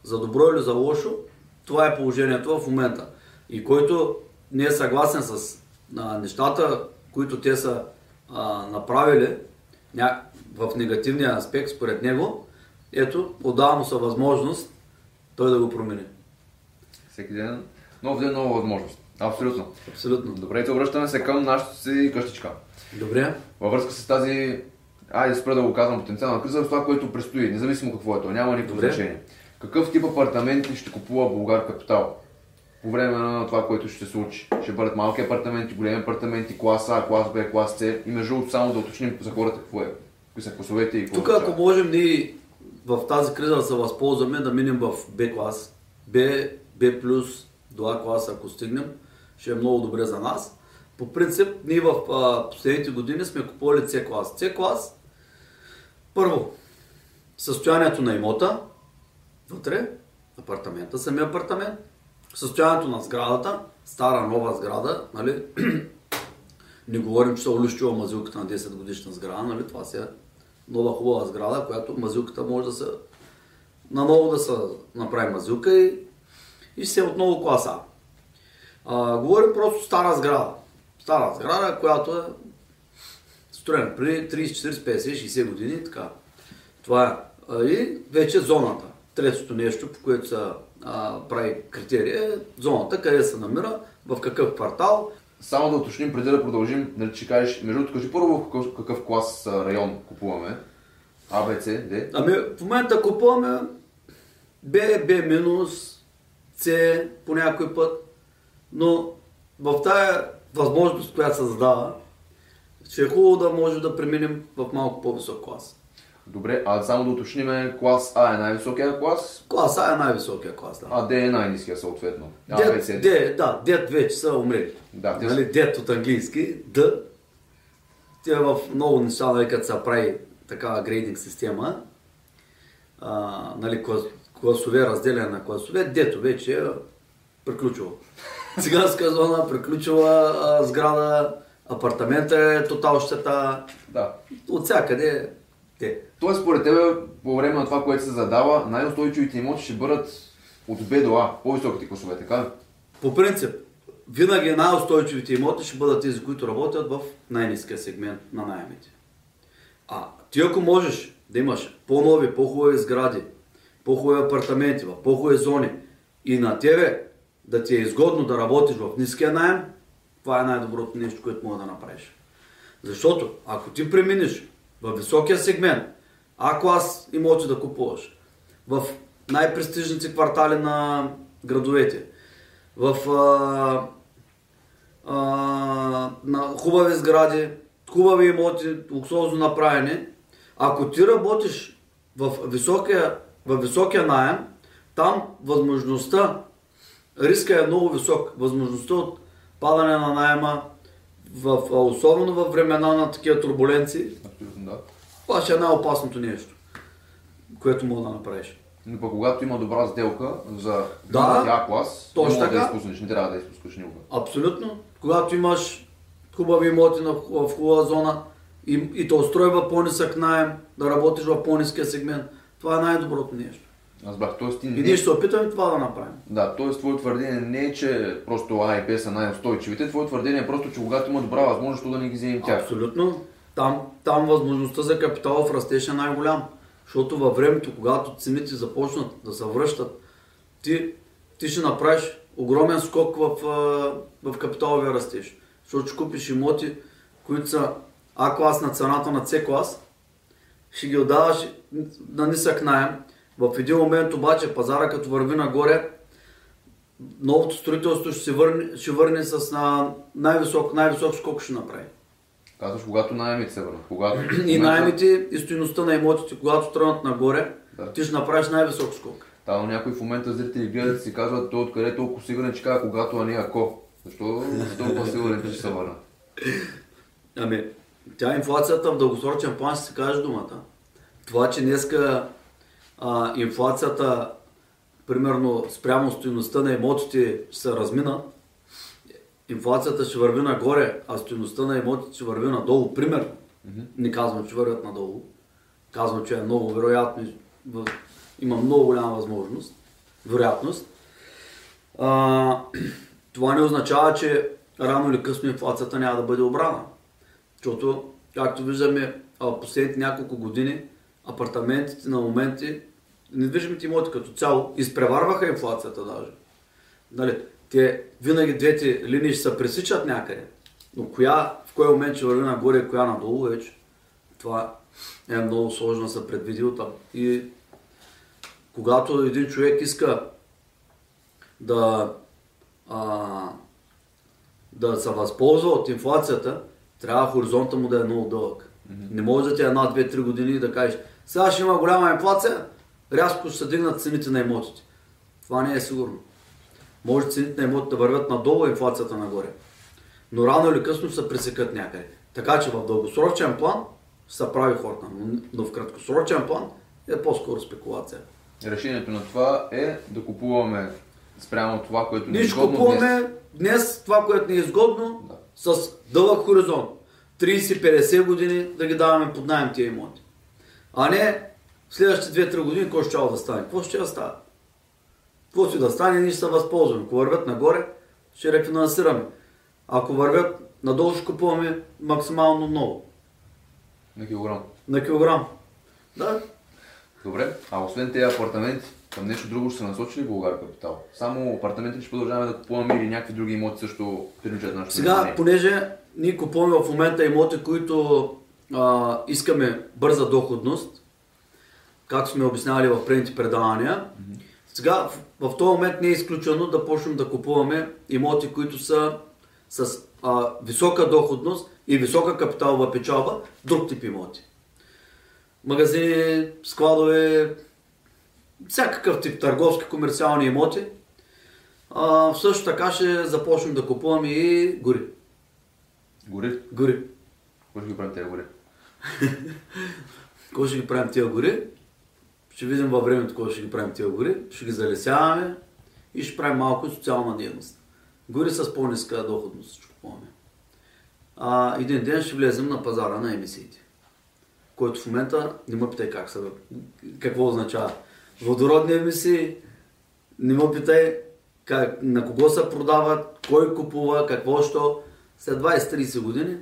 за добро или за лошо, това е положението в момента. И който не е съгласен с а, нещата, които те са а, направили ня... в негативния аспект според него, ето, отдава му са възможност той да го промени. Всеки ден, нов ден, нова възможност. Абсолютно. Абсолютно. Добре, и обръщаме се към нашата си къщичка. Добре. Във връзка с тази, айде спра да го казвам, потенциална криза, с това, което предстои, независимо какво е то, няма никакво значение. Какъв тип апартаменти ще купува Българ Капитал? По време на това, което ще се случи. Ще бъдат малки апартаменти, големи апартаменти, клас А, клас Б, клас С. И между другото, само да уточним за хората какво е. Какви са класовете и какво Тук ако можем ние в тази криза да се възползваме, да минем в Б клас, Б, Б плюс до А клас, ако стигнем, ще е много добре за нас. По принцип, ние в а, последните години сме купували С клас. С клас, първо, състоянието на имота, вътре, апартамента, самия апартамент, състоянието на сградата, стара, нова сграда, нали? Не говорим, че се улищила мазилката на 10 годишна сграда, нали? Това си е нова хубава сграда, която мазилката може да се наново да се направи мазилка и, и се отново класа. А, говорим просто стара сграда. Стара сграда, която е строена преди 30, 40, 50, 60 години така. Това е. И вече зоната. Третото нещо, по което се а, прави критерия е зоната, къде се намира, в какъв квартал. Само да уточним, преди да продължим, нали, ще кажеш, между другото, кажи първо какъв, какъв клас район купуваме. А, Б, С, Д. Ами в момента купуваме Б, Б минус, С по някой път, но в тая възможност, която се задава, ще е хубаво да може да преминем в малко по-висок клас. Добре, а само да уточним, клас А е най-високия клас, Клас А е най-високия клас, да. а Д е най-низкия съответно. А, Д. да, дет вече са умрели. Да, те нали, дет от английски, Д. Тя в много неща, нали, като се прави такава грейдинг система, а, нали, клас, класове, разделяне на класове, дето вече е приключило. Циганска зона, приключила а, сграда, апартамента е тотал щета, Да. от всякъде те. Тоест, според тебе, по време на това, което се задава, най-устойчивите имоти ще бъдат от Б до А, по-високите класове, така? По принцип, винаги най-устойчивите имоти ще бъдат тези, които работят в най-низкия сегмент на найемите. А ти ако можеш да имаш по-нови, по-хубави сгради, по-хубави апартаменти, в по-хубави зони и на тебе да ти е изгодно да работиш в ниския найем, това е най-доброто нещо, което мога да направиш. Защото ако ти преминеш в високия сегмент, А клас имоти да купуваш, в най-престижните квартали на градовете, в а, а, на хубави сгради, хубави имоти, луксозно направени. Ако ти работиш в високия, в високия найем, там възможността, риска е много висок. Възможността от падане на найема, в, особено в времена на такива турбуленции, Абсолютно да. това ще е най-опасното нещо, което мога да направиш. Но пък когато има добра сделка за Да, А клас, точно не мога да така. изпуснеш, не трябва да изпускаш никога. Абсолютно. Когато имаш хубави имоти на, в хубава зона и, и те устройва по-нисък найем, да работиш в по-ниския сегмент, това е най-доброто нещо. Аз бях, т.е. ти И не... ние ще се опитаме това да направим. Да, т.е. твое твърдение не е, че просто А и Б са най-устойчивите, твое твърдение е просто, че когато има добра възможност, то да не ги вземем тях. Абсолютно. Там, там възможността за капиталов растеж е най-голям. Защото във времето, когато цените започнат да се връщат, ти, ти ще направиш огромен скок в, в капиталовия растеж. Защото ще купиш имоти, които са А клас на цената на С клас, ще ги отдаваш на нисък найем. В един момент обаче пазара като върви нагоре, новото строителство ще се върне, ще върне с на най-висок, най-висок скок ще направи. Казваш, когато найемите се върнат. Когато... И найемите и стоеността на имотите, когато тръгнат нагоре, Да. ти ще направиш най-висок скок. Да, но някои в момента зрители гледат и си казват, той откъде е толкова сигурен, че казва когато, а не ако. Защо си толкова сигурен, че ще се върна? Ами, тя инфлацията в дългосрочен план ще се каже думата. Това, че днеска а, инфлацията, примерно спрямо стоеността на имотите ще се размина, инфлацията ще върви нагоре, а стоеността на имотите ще върви надолу, примерно. Не казвам, че вървят надолу. Казвам, че е много вероятно, има много голяма възможност, вероятност. А, това не означава, че рано или късно инфлацията няма да бъде обрана. Защото, както виждаме, последните няколко години апартаментите на моменти, недвижимите имоти като цяло, изпреварваха инфлацията даже. Нали, те винаги двете линии ще се пресичат някъде. Но коя, в кой момент ще върви нагоре и коя надолу вече, това е много сложно да се предвиди оттам. И когато един човек иска да, а, да се възползва от инфлацията, трябва хоризонта му да е много дълъг. Не може да ти е една, две, три години и да кажеш, сега ще има голяма инфлация, рязко ще се дигнат цените на имотите. Това не е сигурно. Може цените на имотите да вървят надолу, инфлацията нагоре. Но рано или късно се пресекат някъде. Така че в дългосрочен план се прави хората, но, в краткосрочен план е по-скоро спекулация. Решението на това е да купуваме спрямо това, което ни е изгодно купуваме днес. днес това, което ни е изгодно, Да. с дълъг хоризонт. 30-50 години да ги даваме под найем тия имоти. А не следващите 2-3 години какво ще да стане. Какво ще да стане? Какво ще да стане, ние ще се възползваме. Ако вървят нагоре, ще рефинансираме. Ако вървят надолу, ще купуваме максимално много. На килограм. На килограм. Да, Добре, а освен тези апартаменти, към нещо друго ще се насочи ли Българ Капитал? Само апартаменти ще продължаваме да купуваме или някакви други имоти също привличат нашето Сега, внимание? понеже ние купуваме в момента имоти, които а, искаме бърза доходност, както сме обяснявали в предните предавания, сега в, в този момент не е изключено да почнем да купуваме имоти, които са с а, висока доходност и висока капиталова печалба, друг тип имоти. Магазини, складове, всякакъв тип търговски, комерциални имоти. А, също така ще започнем да купуваме и гори. Гори? Гори. Ще ги правим тези гори? Какво ще ги правим тия гори? Ще видим във времето какво ще ги правим тия гори. Ще ги залесяваме и ще правим малко социална дейност. Гори с по-ниска доходност ще купуваме. А, един ден ще влезем на пазара на емисиите. Който в момента не ме питай как са, какво означава. Водородни емисии, не ме питай как, на кого се продават, кой купува, какво, що. След 20-30 години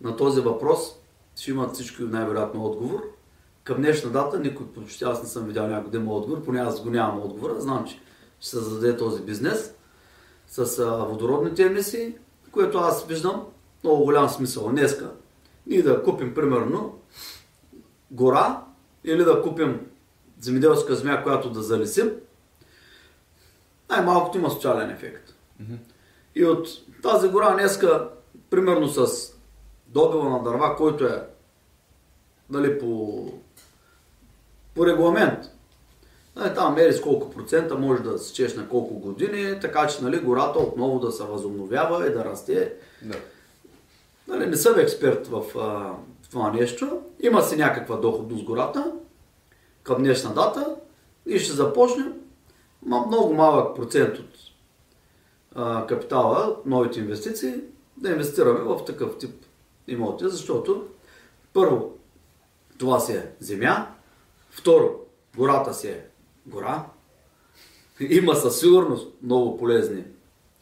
на този въпрос ще имат всички най-вероятно отговор. Към днешна дата никой почти аз не съм видял някой да има отговор, поне аз го нямам отговора. Знам, че ще се зададе този бизнес с водородните емисии, което аз виждам много голям смисъл. Днеска ние да купим примерно гора или да купим земеделска земя, която да залесим, най-малкото има социален ефект. И от тази гора днеска, примерно с добива на дърва, който е нали, по, по регламент, нали, там мери с колко процента може да сечеш на колко години, така че нали, гората отново да се възобновява и да расте. Да. Нали, не съм експерт в, а, в това нещо. Има си някаква доходност гората към днешна дата и ще започнем много малък процент от а, капитала, новите инвестиции, да инвестираме в такъв тип имоти, защото първо, това си е земя, второ, гората си е гора, има със сигурност много полезни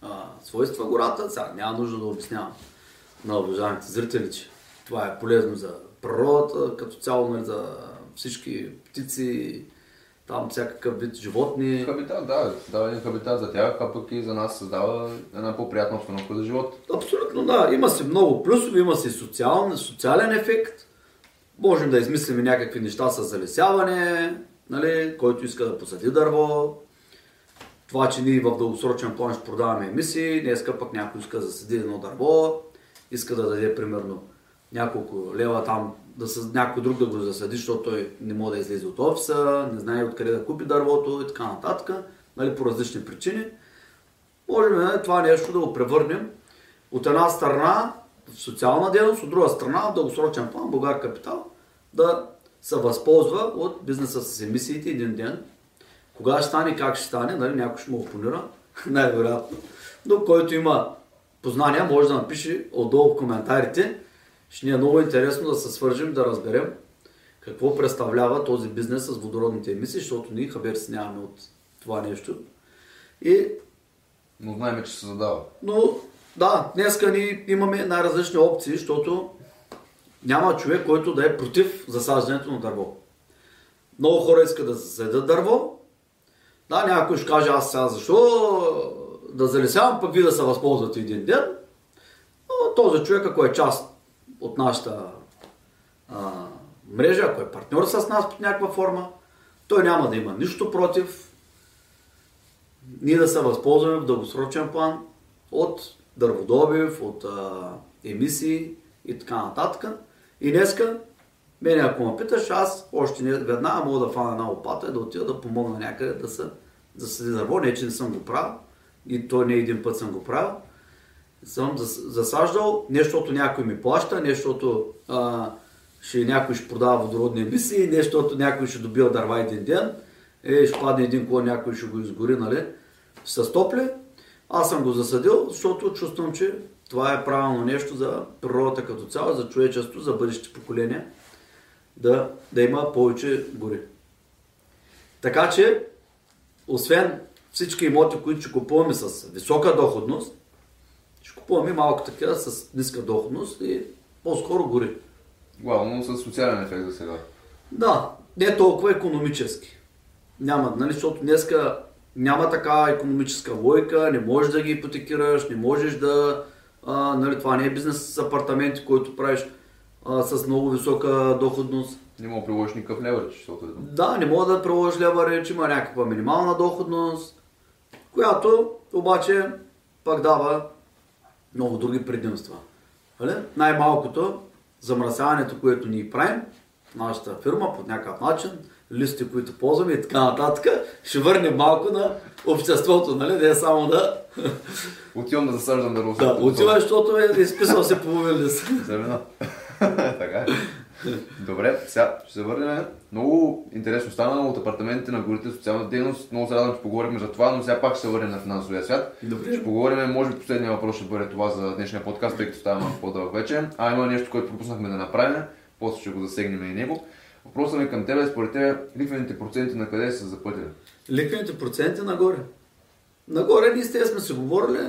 а, свойства гората, сега няма нужда да обяснявам на уважаемите зрители, че това е полезно за природата, като цяло нали, за всички птици, там всякакъв вид животни. Хабитат, да, дава един хабитат за тях, а пък и за нас създава една по-приятна обстановка за живот. Абсолютно да, има си много плюсове, има си социален, социален ефект. Можем да измислим някакви неща с залесяване, нали, който иска да посади дърво. Това, че ние в дългосрочен план ще продаваме емисии, днеска пък някой иска да засади едно дърво, иска да даде примерно няколко лева там, да с някой друг да го засади, защото той не може да излезе от офиса, не знае откъде да купи дървото и така нататък, нали, по различни причини. Можем нали, това нещо да го превърнем от една страна в социална дейност, от друга страна в дългосрочен план Българ Капитал да се възползва от бизнеса с емисиите един ден. Кога ще стане, как ще стане, нали, някой ще му опонира, най-вероятно. Но който има познания, може да напише отдолу в коментарите. Ще ни е много интересно да се свържим, да разберем какво представлява този бизнес с водородните емисии, защото ние хабер си нямаме от това нещо. И Но знаем, че се задава. но да, днеска ни имаме най-различни опции, защото няма човек, който да е против засаждането на дърво. Много хора искат да засадят дърво. Да, някой ще каже, аз сега защо да залесявам, пък ви да се възползвате един ден. Но този човек, ако е част от нашата а, мрежа, ако е партньор с нас под някаква форма, той няма да има нищо против ние да се възползваме в дългосрочен план от дърводобив, от а, емисии и така нататък. И днеска, мене ако ме питаш, аз още не, веднага мога да фана една лопата и да отида да помогна някъде да се засади дърво. Не, че не съм го правил. И то не един път съм го правил. Съм зас- засаждал, не защото някой ми плаща, не защото а, ще някой ще продава водородни емисии, не защото някой ще добива дърва един ден, е, ще падне един клон, някой ще го изгори, нали, с топли. Аз съм го засадил, защото чувствам, че това е правилно нещо за природата като цяло, за човечеството, за бъдещите поколения, да, да има повече гори. Така че, освен всички имоти, които ще купуваме с висока доходност, ще купуваме малко такива с ниска доходност и по-скоро гори. Главно с социален ефект за сега. Да, не толкова економически. Няма, нали, защото днеска няма такава економическа логика, не можеш да ги ипотекираш, не можеш да... А, нали, това не е бизнес с апартаменти, който правиш а, с много висока доходност. Не мога да приложиш никакъв леверидж, защото е Да, не мога да приложиш леверидж, има някаква минимална доходност, която обаче пак дава много други предимства. Нали? Най-малкото замърсяването, което ние правим, нашата фирма по някакъв начин, листи, които ползваме и така нататък, ще върнем малко на обществото, нали? Не е само да, Отивам да засаждам дърво. да отива, защото е изписал се половин лист. Така е. Добре, сега ще се върнем. Много интересно стана от апартаментите на горите, социална дейност. Много се радвам, че поговорихме за това, но сега пак ще се върнем на финансовия свят. Добре. Ще поговорим, може би последния въпрос ще бъде това за днешния подкаст, тъй като става малко по-дълъг вече. А има нещо, което пропуснахме да направим, после ще го засегнем и него. Въпросът ми към теб е, според теб, лихвените проценти на къде са запътили? Ликвените проценти нагоре. Нагоре ние с тези сме се говорили.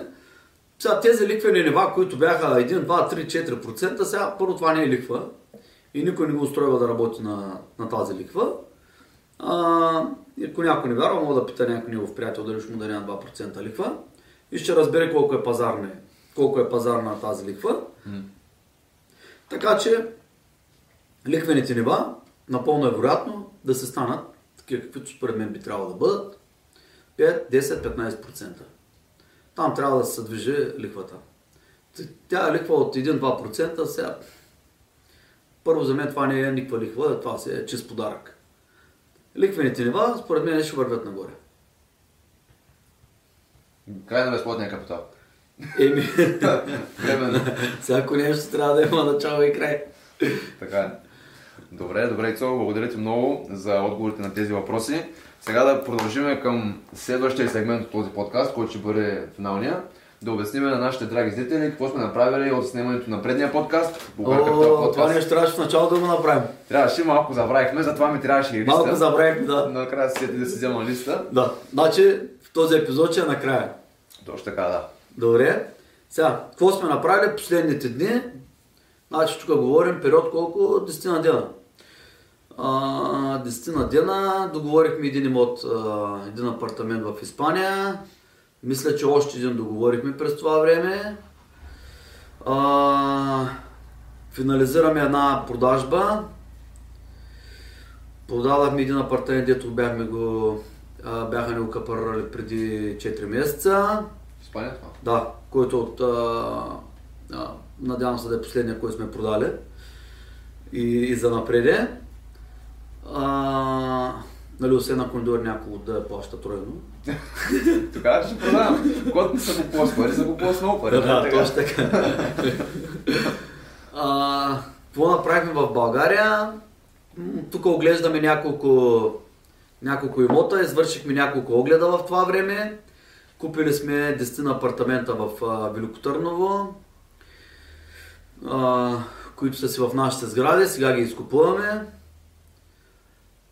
Сега тези ликвени нива, които бяха 1, 2, 3, 4%, сега първо това не е ликва. И никой не го устройва да работи на, на тази ликва. А, и ако някой не вярва, мога да пита някой негов приятел дали ще му даде на 2% ликва. И ще разбере колко е пазарна, колко е пазарна тази ликва. Така че ликвените нива напълно е вероятно да се станат такива, каквито според мен би трябвало да бъдат 5, 10, 15%. Там трябва да се движи лихвата. Тя е лихва от 1-2%, сега първо за мен това не е никаква лихва, това си е чист подарък. Лихвените нива, според мен, ще вървят нагоре. Край на безплатния капитал. Еми, всяко нещо трябва да има начало и край. Така е. Добре, добре, Ицо, благодаря ти много за отговорите на тези въпроси. Сега да продължим към следващия сегмент от този подкаст, който ще бъде финалния. Да обясним на нашите драги зрители какво сме направили от снимането на предния подкаст. О, това нещо трябваше в начало да го направим. Трябваше, малко забравихме, затова ми трябваше и листа. Малко забравихме, да. Накрая сети да си взема листа. Да, значи в този епизод ще е накрая. Точно така, да. Добре. Сега, какво сме направили последните дни? Значи тук говорим период колко? 10 на дена. А, 10 на дена договорихме един имот, един апартамент в Испания. Мисля, че още един договорихме през това време. А, финализираме една продажба Продадахме един апартамент, дето бяхме го, а, бяха ни го капарали преди 4 месеца. Испания това. Да, който от... А, а, надявам се да е последния, който сме продали. И, и за напреде. А, нали, освен ако не дойде някой да плаща тройно. Тогава ще продавам. Когато не са купува с пари, са купува с много пари. Да, нали точно така. А, какво направихме в България? Тук оглеждаме няколко, няколко имота, извършихме няколко огледа в това време. Купили сме 10 на апартамента в а, Велико Търново, а, които са си в нашите сгради, сега ги изкупуваме.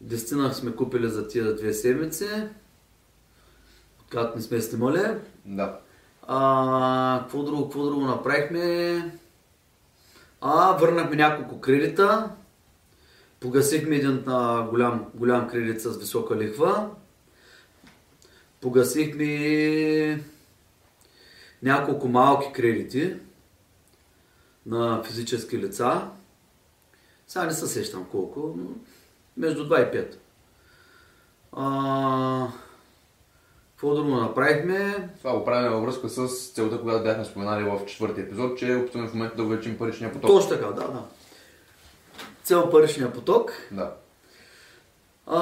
Десетина сме купили за тия две седмици, както не сме снимали. Да. А, какво друго, какво друго направихме? А, върнахме няколко кредита. Погасихме един а, голям, голям кредит с висока лихва. Погасихме няколко малки кредити на физически лица. Сега не се сещам колко, но между 2 и 5. А, какво друго направихме? Това го правим във връзка с целта, която бяхме споменали в четвъртия епизод, че опитваме в момента да увеличим паричния поток. Точно така, да, да. Цел паричния поток. Да. А,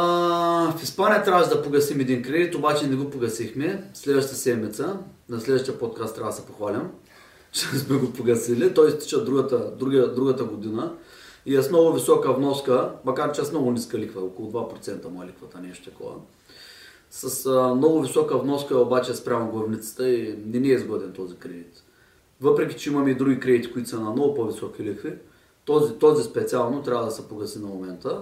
в Испания трябваше да погасим един кредит, обаче не го погасихме. Следващата седмица, на следващия подкаст трябва да се похвалям, че сме го погасили. Той изтича другата, другия, другата година и е с много висока вноска, макар че е с много ниска ликва, около 2% му е ликвата, нещо такова. С а, много висока вноска обаче спрямо главницата и не ни е изгоден този кредит. Въпреки, че имаме и други кредити, които са на много по-високи лихви, този, този специално трябва да се погаси на момента.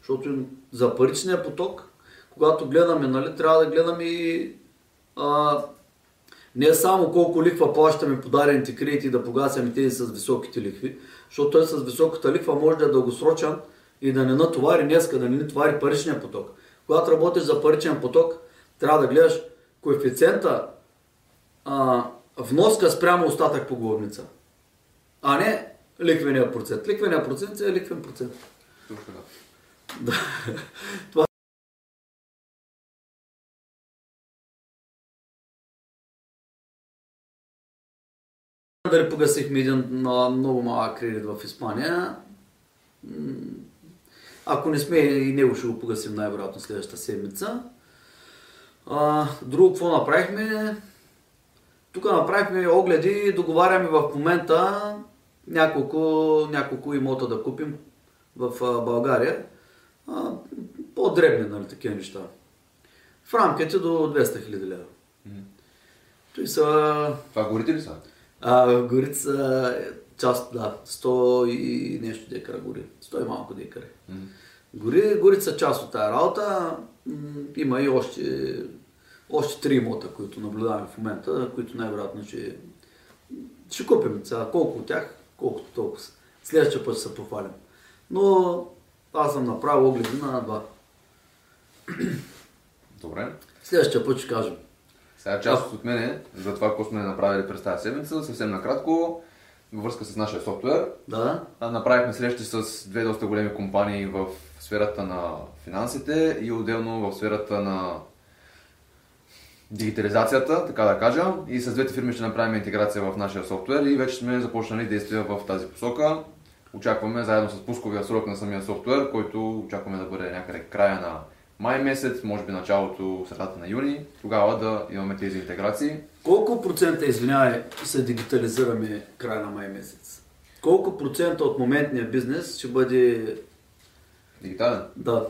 Защото за паричния поток, когато гледаме, нали, трябва да гледаме и а, не само колко лихва плащаме по дадените кредити да погасяме тези с високите лихви, защото той с високата лихва може да е дългосрочен и да не натовари днеска, да не натовари паричния поток. Когато работиш за паричен поток, трябва да гледаш коефициента а, вноска спрямо остатък по главница. А не ликвения процент. Ликвения процент е ликвен процент. Така. Да. Това дали погасихме един а, много малък кредит в Испания. Ако не сме и него ще го погасим най-вероятно следващата седмица. А, друго какво направихме? Тук направихме огледи и договаряме в момента няколко, няколко имота да купим в а, България. А, по-дребни, нали, такива неща. В рамките до 200 000 лева. Той са Това горите ли са? А, горите са част, да, 100 и нещо декара гори. 100 и малко декари. Гори, горите са част от тази работа. Има и още, още три имота, които наблюдаваме в момента, които най-вероятно ще, ще купим. Сега, колко от тях, колкото толкова. Следващия път ще се похвалим. Но аз съм направил огледи на два. Добре. Следващия път ще кажем. Сега част от мене за това, какво сме направили през тази седмица, съвсем накратко, във връзка с нашия софтуер. Да, Направихме срещи с две доста големи компании в сферата на финансите и отделно в сферата на дигитализацията, така да кажа. И с двете фирми ще направим интеграция в нашия софтуер и вече сме започнали действия в тази посока. Очакваме заедно с пусковия срок на самия софтуер, който очакваме да бъде някъде края на май месец, може би началото, средата на юни, тогава да имаме тези интеграции. Колко процента, извинявай, се дигитализираме края на май месец? Колко процента от моментния бизнес ще бъде, Дигитален. да,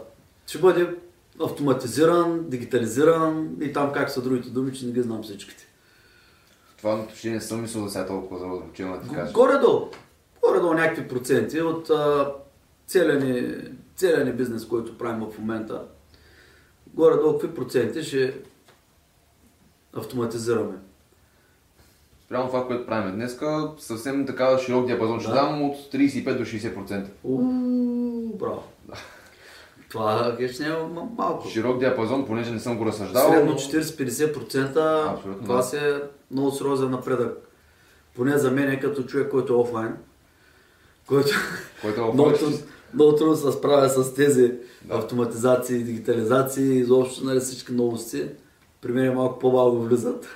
ще бъде автоматизиран, дигитализиран и там как са другите думи, че не ги знам всичките. Това въобще не съм мислил да сега толкова задълбочено да ти кажа. Горе-долу, горе-долу някакви проценти от целия ни бизнес, който правим в момента. Горе-долу какви проценти ще автоматизираме. Спрямо това, което правим днес, съвсем така широк диапазон ще Да. дам от 35 до 60%. Уу, браво. Това хеш не е малко. Широк диапазон, понеже не съм го разсъждавал. Средно но- 40-50% Абсолютно, това да. си е много сериозен напредък. Поне за мен, като човек, който е офлайн, който Който е в много, трудно, се справя с тези Да. автоматизации, дигитализации, изобщо нали, всички новости. При мен малко по-малко влизат.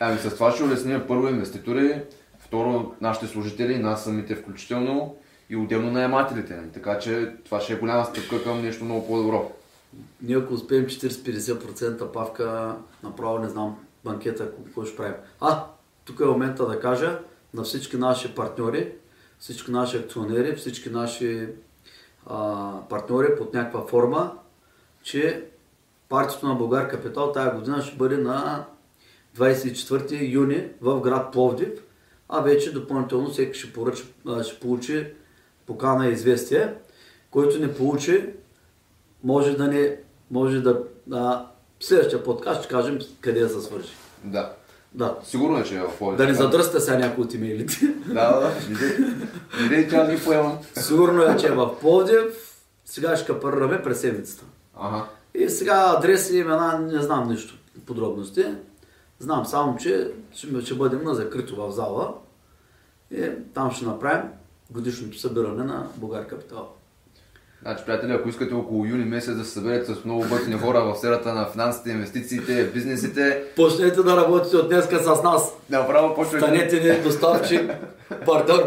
Ами с това ще улесним първо инвеститори, второ нашите служители, нас самите включително и отделно наемателите. ни. Така че това ще е голяма стъпка към нещо много по-добро. Ние ако успеем 40-50% павка, направо не знам банкета какво ще правим. А, тук е момента да кажа на всички наши партньори, всички наши акционери, всички наши партньори под някаква форма, че партията на Българ Капитал тази година ще бъде на 24 юни в град Пловдив, а вече допълнително всеки ще, поръча, ще получи покана и известие, който не получи, може да не, може да, а, следващия подкаст ще кажем къде да се свържи. Да. Да. Сигурно е, че е в повече. Да не задръсте сега някои от имейлите. Да, да, да. Не дей, че аз ги поемам. Сигурно е, че е в Пловдив, сега ще капарираме през седмицата. Ага. И сега адреси, имена, не знам нищо подробности. Знам само, че ще, ще бъдем на закрито в зала и там ще направим годишното събиране на Българ Капитал. Значи, приятели, ако искате около юни месец да се съберете с много готини хора в сферата на финансите, инвестициите, бизнесите, Почнете да работите от днеска с нас. направо почвайте. Станете ни доставчик, партньор